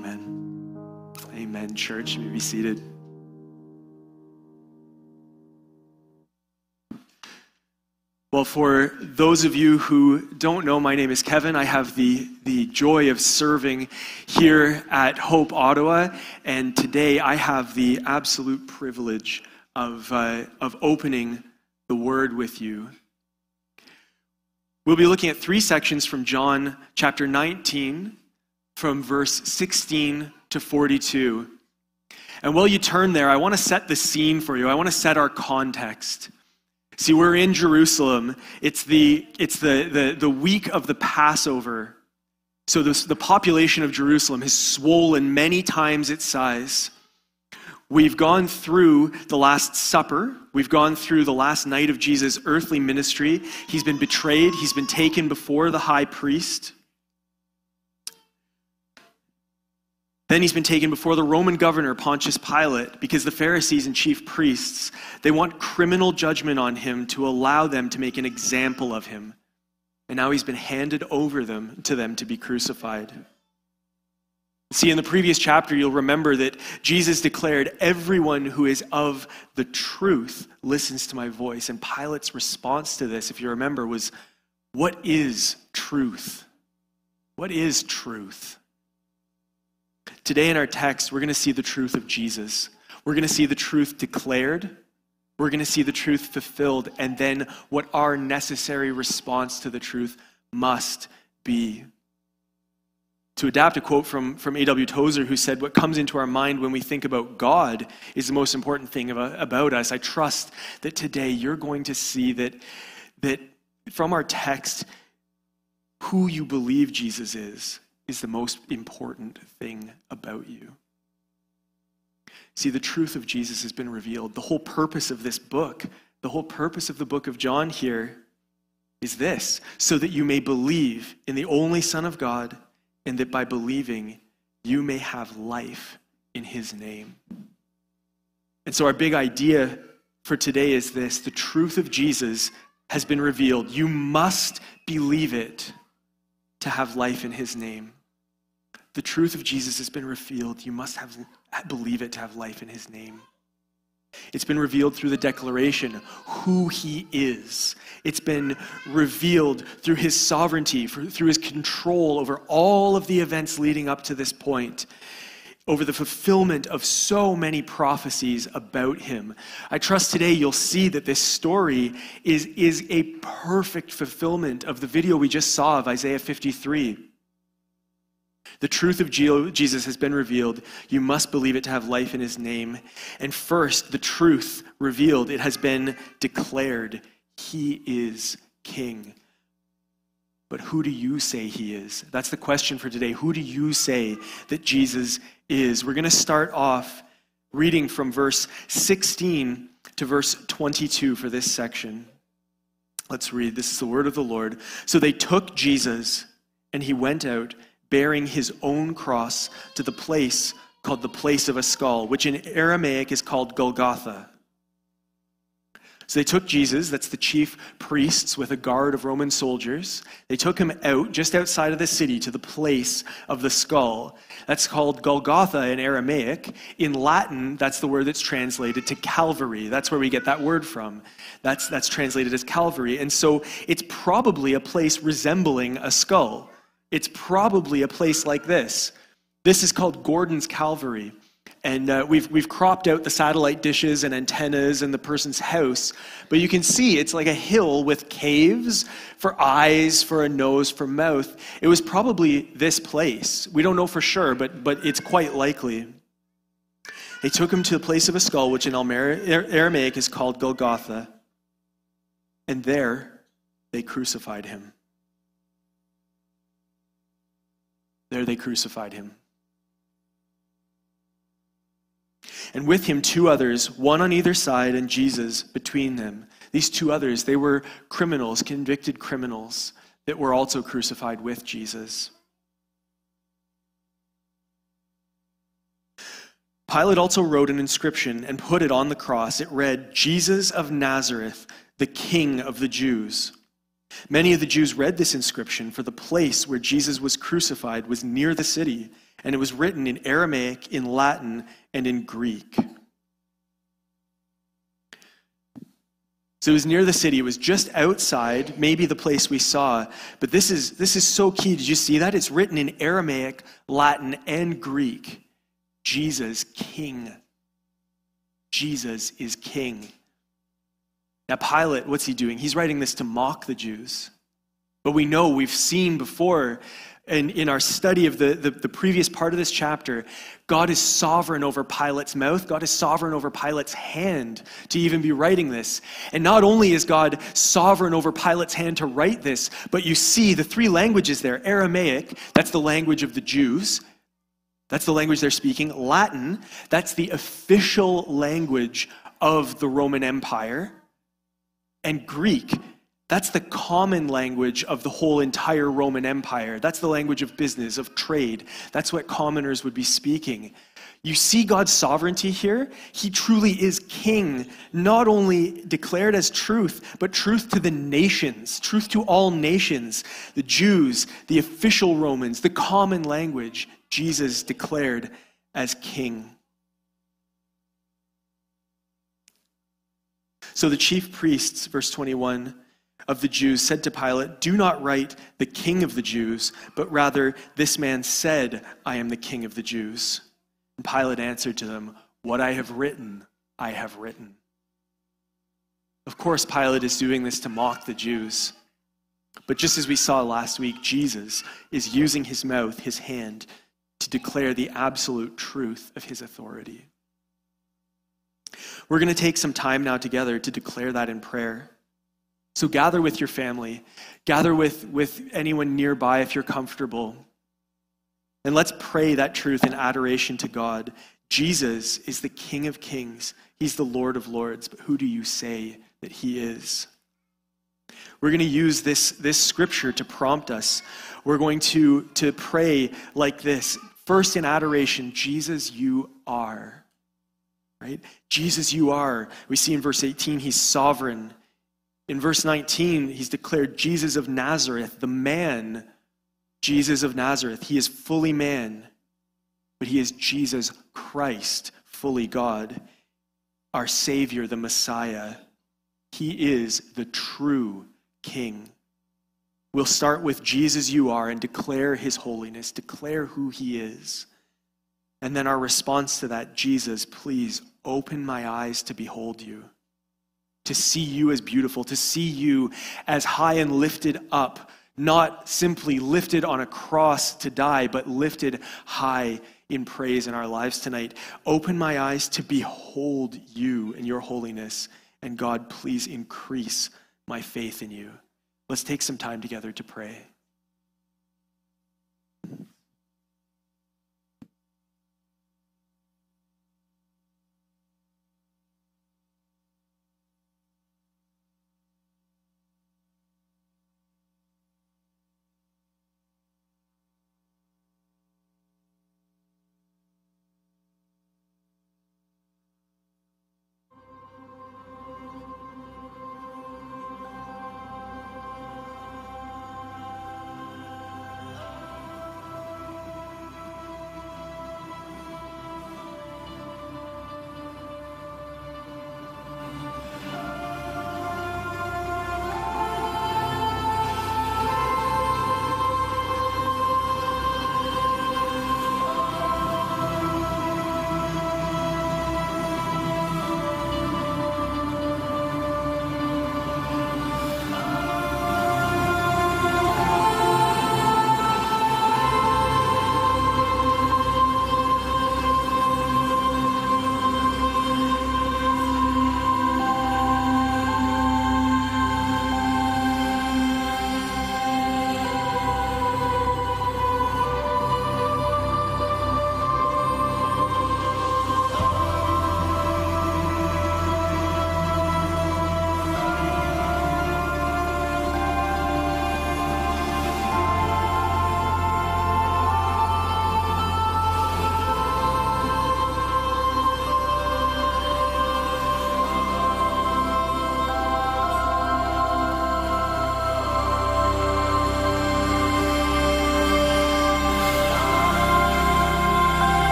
Amen. Amen, church. You may be seated. Well, for those of you who don't know, my name is Kevin. I have the, the joy of serving here at Hope Ottawa. And today I have the absolute privilege of, uh, of opening the Word with you. We'll be looking at three sections from John chapter 19, from verse 16 to 42. And while you turn there, I want to set the scene for you, I want to set our context. See, we're in Jerusalem. It's the, it's the, the, the week of the Passover. So this, the population of Jerusalem has swollen many times its size. We've gone through the Last Supper. We've gone through the last night of Jesus' earthly ministry. He's been betrayed. He's been taken before the high priest. Then he's been taken before the Roman governor Pontius Pilate because the Pharisees and chief priests, they want criminal judgment on him to allow them to make an example of him. And now he's been handed over them to them to be crucified. See, in the previous chapter, you'll remember that Jesus declared, Everyone who is of the truth listens to my voice. And Pilate's response to this, if you remember, was, What is truth? What is truth? Today in our text, we're going to see the truth of Jesus. We're going to see the truth declared. We're going to see the truth fulfilled, and then what our necessary response to the truth must be. To adapt a quote from, from A.W. Tozer, who said, What comes into our mind when we think about God is the most important thing about us. I trust that today you're going to see that, that from our text, who you believe Jesus is is the most important thing about you. See, the truth of Jesus has been revealed. The whole purpose of this book, the whole purpose of the book of John here is this so that you may believe in the only Son of God, and that by believing, you may have life in his name. And so, our big idea for today is this the truth of Jesus has been revealed. You must believe it to have life in his name. The truth of Jesus has been revealed. You must have, believe it to have life in his name. It's been revealed through the declaration who he is. It's been revealed through his sovereignty, through his control over all of the events leading up to this point, over the fulfillment of so many prophecies about him. I trust today you'll see that this story is, is a perfect fulfillment of the video we just saw of Isaiah 53. The truth of Jesus has been revealed. You must believe it to have life in his name. And first, the truth revealed, it has been declared. He is king. But who do you say he is? That's the question for today. Who do you say that Jesus is? We're going to start off reading from verse 16 to verse 22 for this section. Let's read. This is the word of the Lord. So they took Jesus, and he went out bearing his own cross to the place called the place of a skull, which in Aramaic is called Golgotha. So they took Jesus, that's the chief priests with a guard of Roman soldiers. They took him out just outside of the city to the place of the skull. That's called Golgotha in Aramaic. In Latin, that's the word that's translated to Calvary. That's where we get that word from. That's, that's translated as Calvary. And so it's probably a place resembling a skull. It's probably a place like this. This is called Gordon's Calvary. And uh, we've, we've cropped out the satellite dishes and antennas and the person's house. But you can see it's like a hill with caves for eyes, for a nose, for mouth. It was probably this place. We don't know for sure, but, but it's quite likely. They took him to the place of a skull, which in Aramaic is called Golgotha. And there they crucified him. There they crucified him. And with him, two others, one on either side, and Jesus between them. These two others, they were criminals, convicted criminals, that were also crucified with Jesus. Pilate also wrote an inscription and put it on the cross. It read, Jesus of Nazareth, the King of the Jews. Many of the Jews read this inscription, for the place where Jesus was crucified was near the city, and it was written in Aramaic, in Latin, and in Greek. So it was near the city. It was just outside, maybe the place we saw. But this is, this is so key. Did you see that? It's written in Aramaic, Latin, and Greek. Jesus, King. Jesus is King. Now, Pilate, what's he doing? He's writing this to mock the Jews. But we know, we've seen before in, in our study of the, the, the, previous part of this chapter, God is sovereign over Pilate's mouth. God is sovereign over Pilate's hand to even be writing this. And not only is God sovereign over Pilate's hand to write this, but you see the three languages there Aramaic, that's the language of the Jews. That's the language they're speaking. Latin, that's the official language of the Roman Empire. And Greek, that's the common language of the whole entire Roman Empire. That's the language of business, of trade. That's what commoners would be speaking. You see God's sovereignty here? He truly is king, not only declared as truth, but truth to the nations, truth to all nations the Jews, the official Romans, the common language. Jesus declared as king. So the chief priests, verse 21, of the Jews said to Pilate, Do not write the king of the Jews, but rather, this man said, I am the king of the Jews. And Pilate answered to them, What I have written, I have written. Of course, Pilate is doing this to mock the Jews. But just as we saw last week, Jesus is using his mouth, his hand, to declare the absolute truth of his authority. We're going to take some time now together to declare that in prayer. So gather with your family, gather with, with anyone nearby if you're comfortable. And let's pray that truth in adoration to God. Jesus is the King of kings, He's the Lord of lords, but who do you say that He is? We're going to use this, this scripture to prompt us. We're going to, to pray like this. First, in adoration, Jesus, you are. Right? Jesus, you are. We see in verse 18, he's sovereign. In verse 19, he's declared Jesus of Nazareth, the man, Jesus of Nazareth. He is fully man, but he is Jesus Christ, fully God, our Savior, the Messiah. He is the true King. We'll start with Jesus, you are, and declare his holiness, declare who he is. And then our response to that, Jesus, please open my eyes to behold you to see you as beautiful, to see you as high and lifted up, not simply lifted on a cross to die, but lifted high in praise in our lives tonight. Open my eyes to behold you and your holiness. And God, please increase my faith in you. Let's take some time together to pray.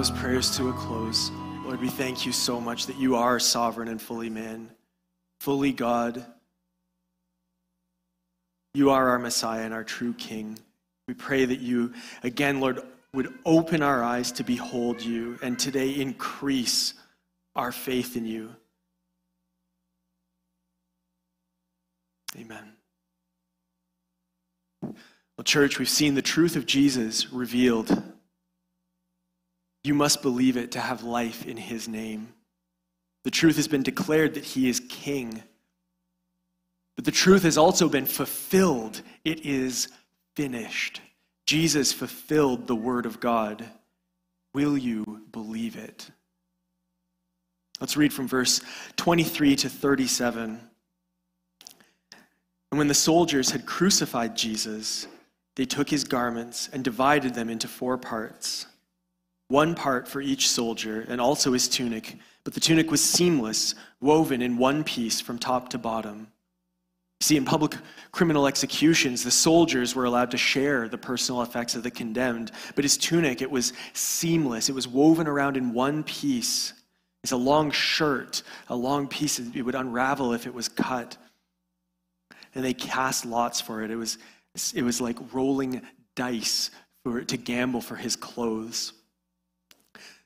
Those prayers to a close. Lord, we thank you so much that you are sovereign and fully man, fully God. You are our Messiah and our true King. We pray that you, again, Lord, would open our eyes to behold you and today increase our faith in you. Amen. Well, church, we've seen the truth of Jesus revealed. You must believe it to have life in his name. The truth has been declared that he is king. But the truth has also been fulfilled. It is finished. Jesus fulfilled the word of God. Will you believe it? Let's read from verse 23 to 37. And when the soldiers had crucified Jesus, they took his garments and divided them into four parts one part for each soldier, and also his tunic. But the tunic was seamless, woven in one piece from top to bottom. See, in public criminal executions, the soldiers were allowed to share the personal effects of the condemned, but his tunic, it was seamless. It was woven around in one piece. It's a long shirt, a long piece. It would unravel if it was cut and they cast lots for it. It was, it was like rolling dice for, to gamble for his clothes.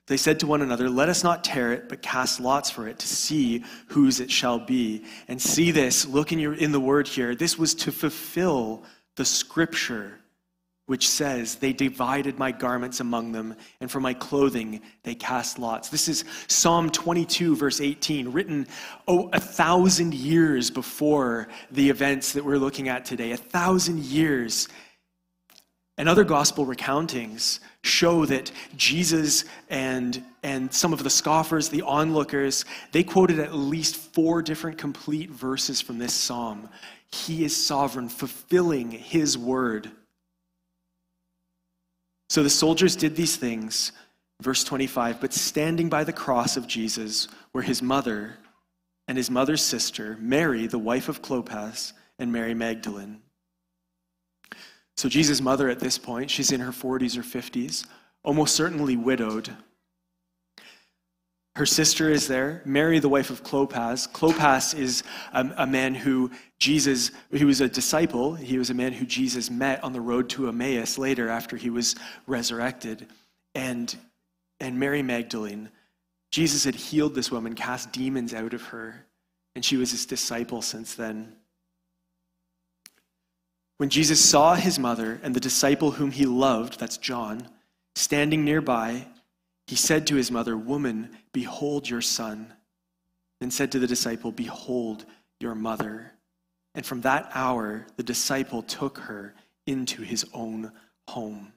They said to one another, Let us not tear it, but cast lots for it to see whose it shall be. And see this, look in, your, in the word here. This was to fulfill the scripture which says, They divided my garments among them, and for my clothing they cast lots. This is Psalm 22, verse 18, written oh, a thousand years before the events that we're looking at today. A thousand years. And other gospel recountings show that Jesus and, and some of the scoffers, the onlookers, they quoted at least four different complete verses from this psalm. He is sovereign, fulfilling his word. So the soldiers did these things, verse 25, but standing by the cross of Jesus were his mother and his mother's sister, Mary, the wife of Clopas, and Mary Magdalene. So Jesus' mother at this point, she's in her 40s or 50s, almost certainly widowed. Her sister is there, Mary, the wife of Clopas. Clopas is a, a, man who Jesus, he was a disciple. He was a man who Jesus met on the road to Emmaus later after he was resurrected. And, and Mary Magdalene, Jesus had healed this woman, cast demons out of her, and she was his disciple since then. When Jesus saw his mother and the disciple whom he loved, that's John, standing nearby, he said to his mother, Woman, behold your son. And said to the disciple, Behold your mother. And from that hour, the disciple took her into his own home.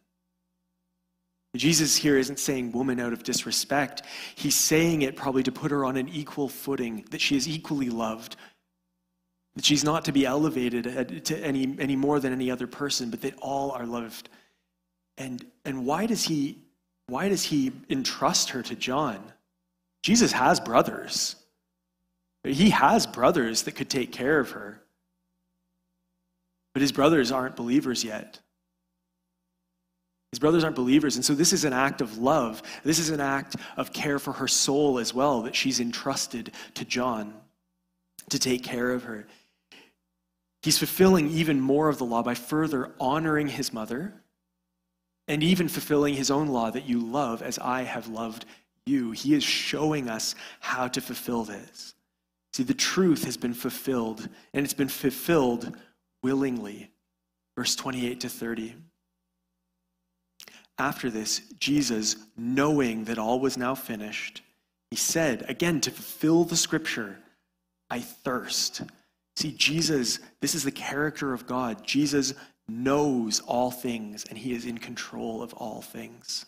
Jesus here isn't saying woman out of disrespect. He's saying it probably to put her on an equal footing, that she is equally loved, that she's not to be elevated uh, to any, any more than any other person, but that all are loved. And, and why does he why does he entrust her to John? Jesus has brothers. He has brothers that could take care of her. But his brothers aren't believers yet. His brothers aren't believers. And so this is an act of love. This is an act of care for her soul as well that she's entrusted to John to take care of her. He's fulfilling even more of the law by further honoring his mother and even fulfilling his own law that you love as I have loved you. He is showing us how to fulfill this. See, the truth has been fulfilled, and it's been fulfilled willingly. Verse 28 to 30. After this, Jesus, knowing that all was now finished, he said, again, to fulfill the scripture, I thirst. See, Jesus, this is the character of God. Jesus knows all things and he is in control of all things.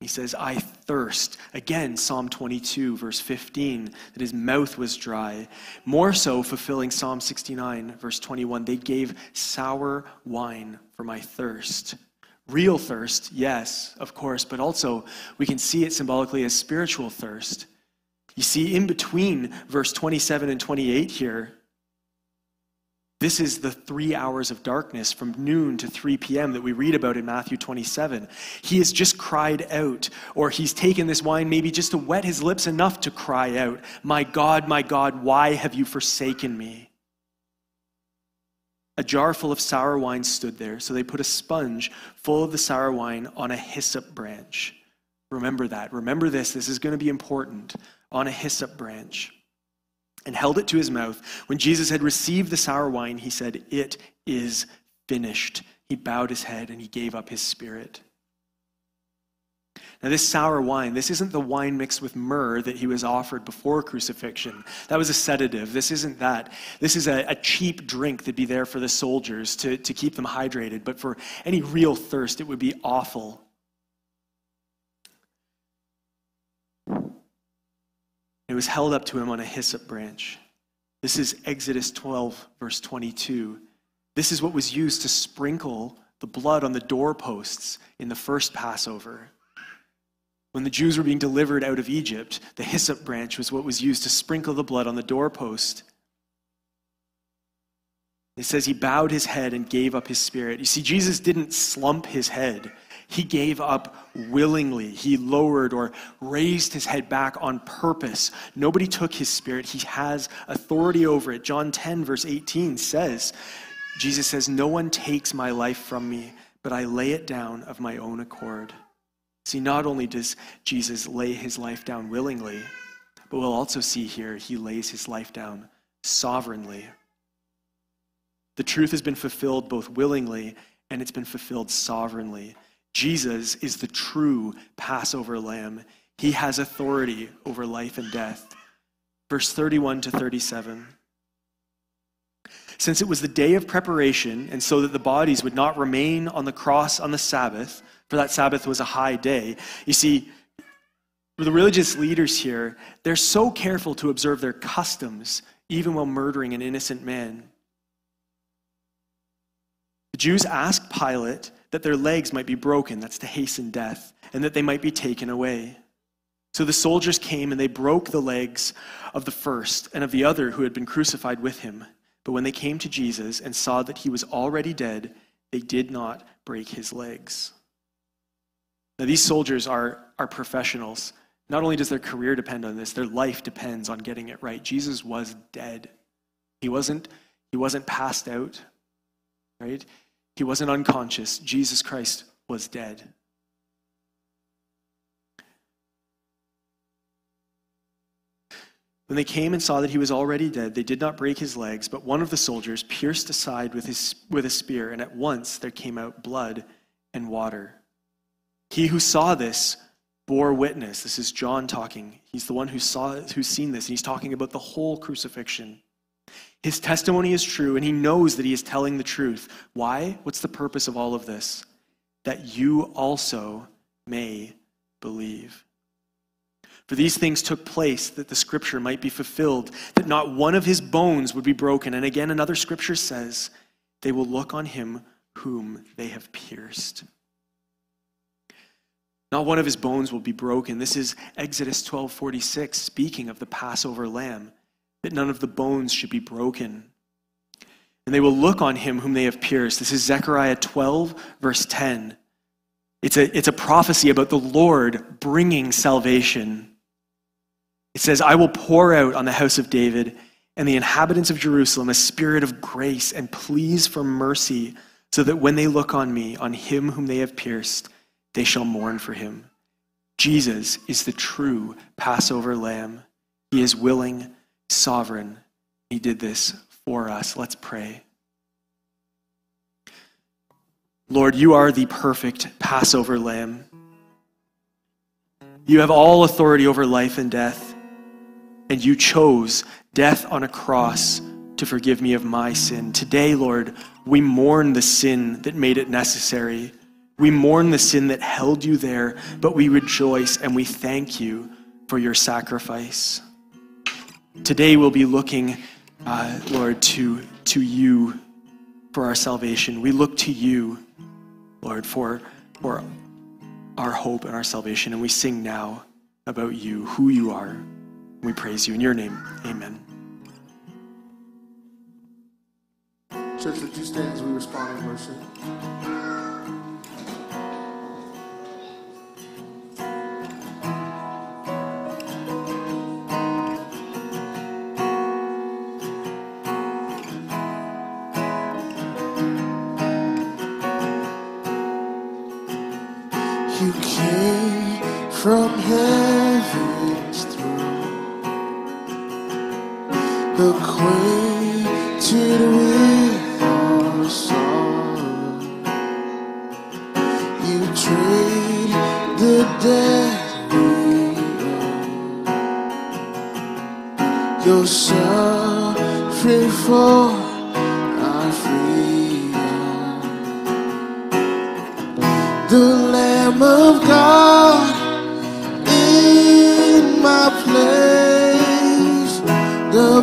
He says, I thirst. Again, Psalm 22, verse 15, that his mouth was dry. More so, fulfilling Psalm 69, verse 21, they gave sour wine for my thirst. Real thirst, yes, of course, but also we can see it symbolically as spiritual thirst. You see, in between verse 27 and 28 here, This is the three hours of darkness from noon to 3 p.m. that we read about in Matthew 27. He has just cried out, or he's taken this wine maybe just to wet his lips enough to cry out, My God, my God, why have you forsaken me? A jar full of sour wine stood there, so they put a sponge full of the sour wine on a hyssop branch. Remember that. Remember this. This is going to be important. On a hyssop branch and held it to his mouth. When Jesus had received the sour wine, he said, It is finished. He bowed his head and he gave up his spirit. Now, this sour wine, this isn't the wine mixed with myrrh that he was offered before crucifixion. That was a sedative. This isn't that. This is a, a, cheap drink that'd be there for the soldiers to, to keep them hydrated. But for any real thirst, it would be awful. It was held up to him on a hyssop branch. This is Exodus 12, verse 22. This is what was used to sprinkle the blood on the doorposts in the first Passover. When the Jews were being delivered out of Egypt, the hyssop branch was what was used to sprinkle the blood on the doorpost. It says he bowed his head and gave up his spirit. You see, Jesus didn't slump his head. He gave up willingly. He lowered or raised his head back on purpose. Nobody took his spirit. He has authority over it. John 10, verse 18 says, Jesus says, No one takes my life from me, but I lay it down of my own accord. See, not only does Jesus lay his life down willingly, but we'll also see here he lays his life down sovereignly. The truth has been fulfilled both willingly and it's been fulfilled sovereignly. Jesus is the true Passover lamb. He has authority over life and death. Verse 31 to 37. Since it was the day of preparation, and so that the bodies would not remain on the cross on the Sabbath, for that Sabbath was a high day, you see, the religious leaders here, they're so careful to observe their customs, even while murdering an innocent man. The Jews asked Pilate that their legs might be broken, that's to hasten death, and that they might be taken away. So the soldiers came and they broke the legs of the first and of the other who had been crucified with him. But when they came to Jesus and saw that he was already dead, they did not break his legs. Now, these soldiers are, are professionals. Not only does their career depend on this, their life depends on getting it right. Jesus was dead. He wasn't, he wasn't passed out, right? He wasn't unconscious. Jesus Christ was dead. When they came and saw that he was already dead, they did not break his legs, but one of the soldiers pierced aside with, his, with a spear, and at once there came out blood and water. He who saw this bore witness. This is John talking. He's the one who saw who's seen this, and he's talking about the whole crucifixion. His testimony is true, and he knows that he is telling the truth. Why? What's the purpose of all of this? That you also may believe. For these things took place that the scripture might be fulfilled, that not one of his bones would be broken. And again, another scripture says, they will look on him whom they have pierced. Not one of his bones will be broken. This is Exodus 12:46 speaking of the Passover lamb that none of the bones should be broken. And they will look on him whom they have pierced. This is Zechariah 12, verse 10. It's a, it's a prophecy about the Lord bringing salvation. It says, I will pour out on the house of David and the inhabitants of Jerusalem a spirit of grace and pleas for mercy, so that when they look on me, on him whom they have pierced, they shall mourn for him. Jesus is the true Passover lamb. He is willing sovereign. He did this for us. Let's pray. Lord, you are the perfect Passover lamb. You have all authority over life and death, and you chose death on a cross to forgive me of my sin. Today, Lord, we mourn the sin that made it necessary. We mourn the sin that held you there, but we rejoice and we thank you for your sacrifice. Today we'll be looking, uh, Lord, to, to you for our salvation. We look to you, Lord, for, for our hope and our salvation. And we sing now about you, who you are. We praise you in your name. Amen. Church, would you stand as we respond in worship?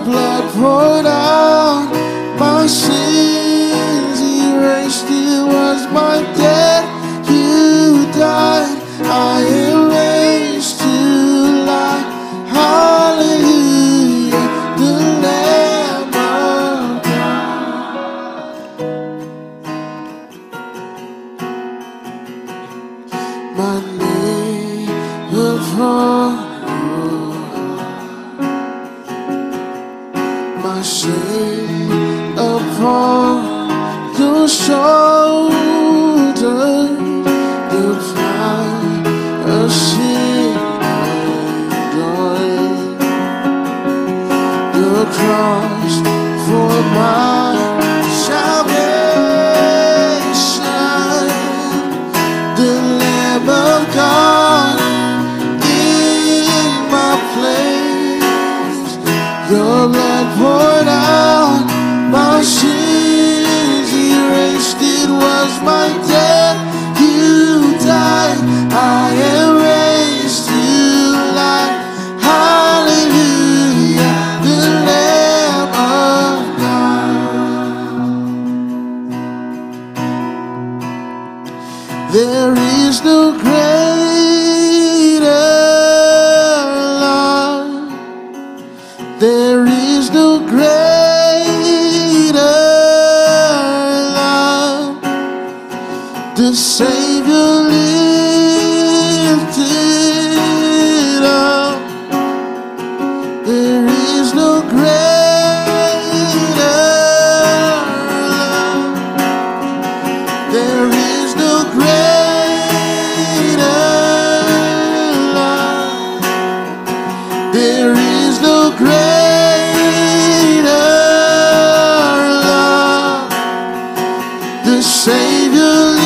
blood poured out, my sins erased. It was my death. Was my death. good.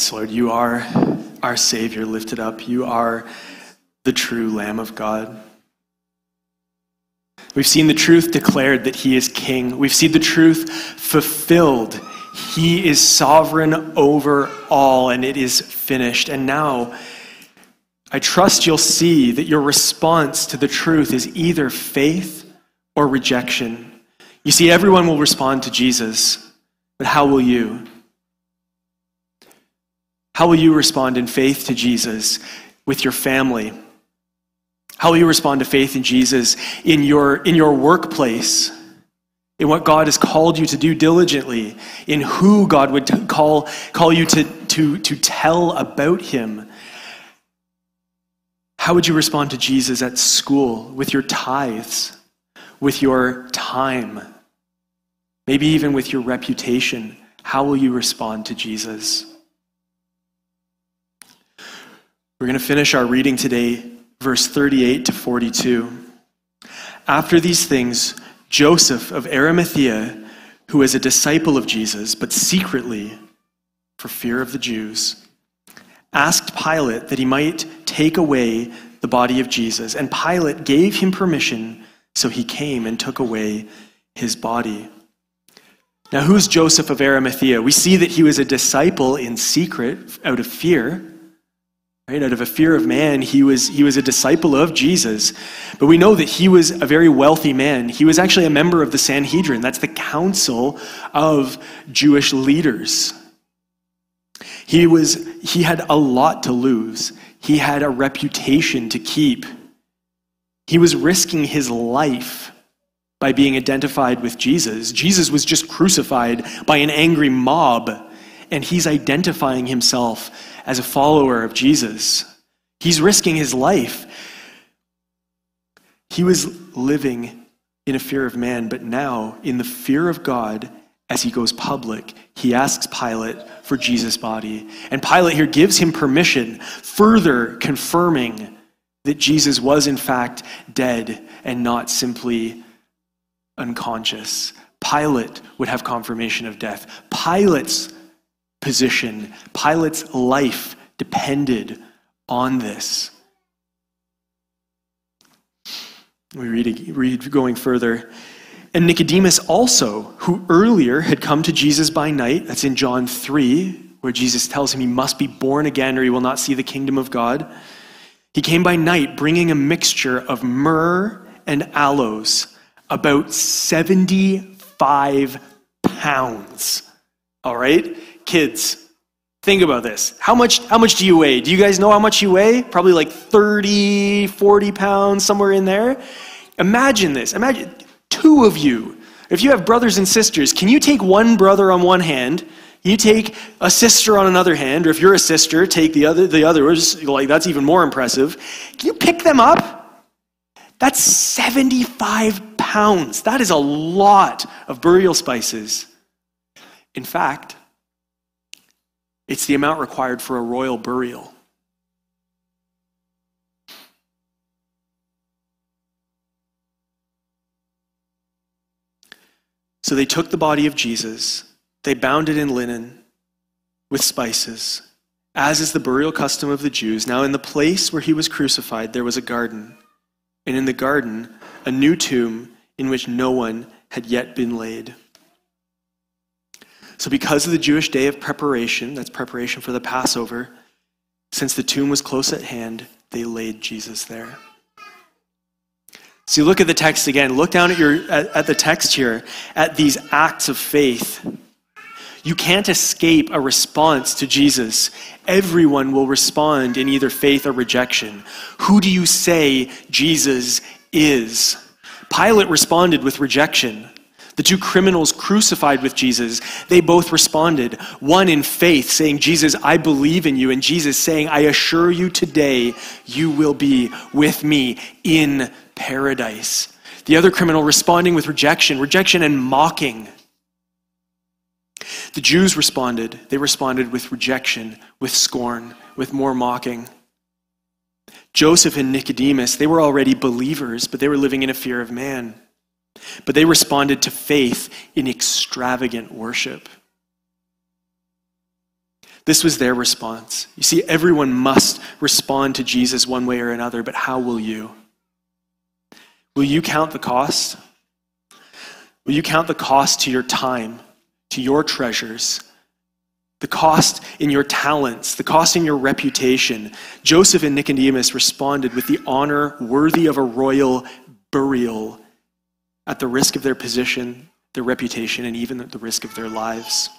Yes, Lord, you are our Savior lifted up. You are the true Lamb of God. We've seen the truth declared that He is King. We've seen the truth fulfilled. He is sovereign over all, and it is finished. And now, I trust you'll see that your response to the truth is either faith or rejection. You see, everyone will respond to Jesus, but how will you? How will you respond in faith to Jesus with your family? How will you respond to faith in Jesus in your, in your workplace? In what God has called you to do diligently, in who God would t- call, call you to, to, to tell about Him. How would you respond to Jesus at school with your tithes, with your time, maybe even with your reputation? How will you respond to Jesus? We're going to finish our reading today, verse 38 to 42. After these things, Joseph of Arimathea, who was a disciple of Jesus, but secretly, for fear of the Jews, asked Pilate that he might take away the body of Jesus. And Pilate gave him permission, so he came and took away his body. Now, who's Joseph of Arimathea? We see that he was a disciple in secret out of fear. Right? Out of a fear of man, he was, he was a disciple of Jesus. But we know that he was a very wealthy man. He was actually a member of the Sanhedrin. That's the council of Jewish leaders. He, was, he had a lot to lose. He had a reputation to keep. He was risking his life by being identified with Jesus. Jesus was just crucified by an angry mob, and he's identifying himself as a follower of Jesus. He's risking his life. He was living in a fear of man, but now, in the fear of God, as he goes public, he asks Pilate for Jesus' body. And Pilate here gives him permission, further confirming that Jesus was, in fact, dead and not simply unconscious. Pilate would have confirmation of death. Pilate's position, Pilate's life depended on this. We read, read going further. And Nicodemus also, who earlier had come to Jesus by night, that's in John 3, where Jesus tells him he must be born again or he will not see the kingdom of God. He came by night bringing a mixture of myrrh and aloes, about 75 pounds. All right? Kids, think about this. How much, how much do you weigh? Do you guys know how much you weigh? Probably like 30, 40 pounds, somewhere in there. Imagine this. Imagine two of you. If you have brothers and sisters, can you take one brother on one hand? You take a sister on another hand, or if you're a sister, take the other the others. Like that's even more impressive. Can you pick them up? That's 75 pounds. That is a lot of burial spices. In fact, it's the amount required for a royal burial. So they took the body of Jesus, they bound it in linen with spices, as is the burial custom of the Jews. Now, in the place where he was crucified, there was a garden, and in the garden, a new tomb in which no one had yet been laid. So, because of the Jewish day of preparation, that's preparation for the Passover, since the tomb was close at hand, they laid Jesus there. So, you look at the text again, look down at, your, at, at the text here, at these acts of faith. You can't escape a response to Jesus. Everyone will respond in either faith or rejection. Who do you say Jesus is? Pilate responded with rejection. The two criminals crucified with Jesus, they both responded. One in faith, saying, Jesus, I believe in you. And Jesus saying, I assure you today, you will be with me in paradise. The other criminal responding with rejection, rejection and mocking. The Jews responded. They responded with rejection, with scorn, with more mocking. Joseph and Nicodemus, they were already believers, but they were living in a fear of man. But they responded to faith in extravagant worship. This was their response. You see, everyone must respond to Jesus one way or another, but how will you? Will you count the cost? Will you count the cost to your time, to your treasures, the cost in your talents, the cost in your reputation. Joseph and Nicodemus responded with the honor worthy of a royal burial at the risk of their position, their reputation, and even at the risk of their lives.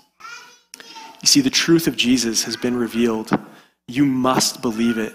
You see, the truth of Jesus has been revealed. You must believe it.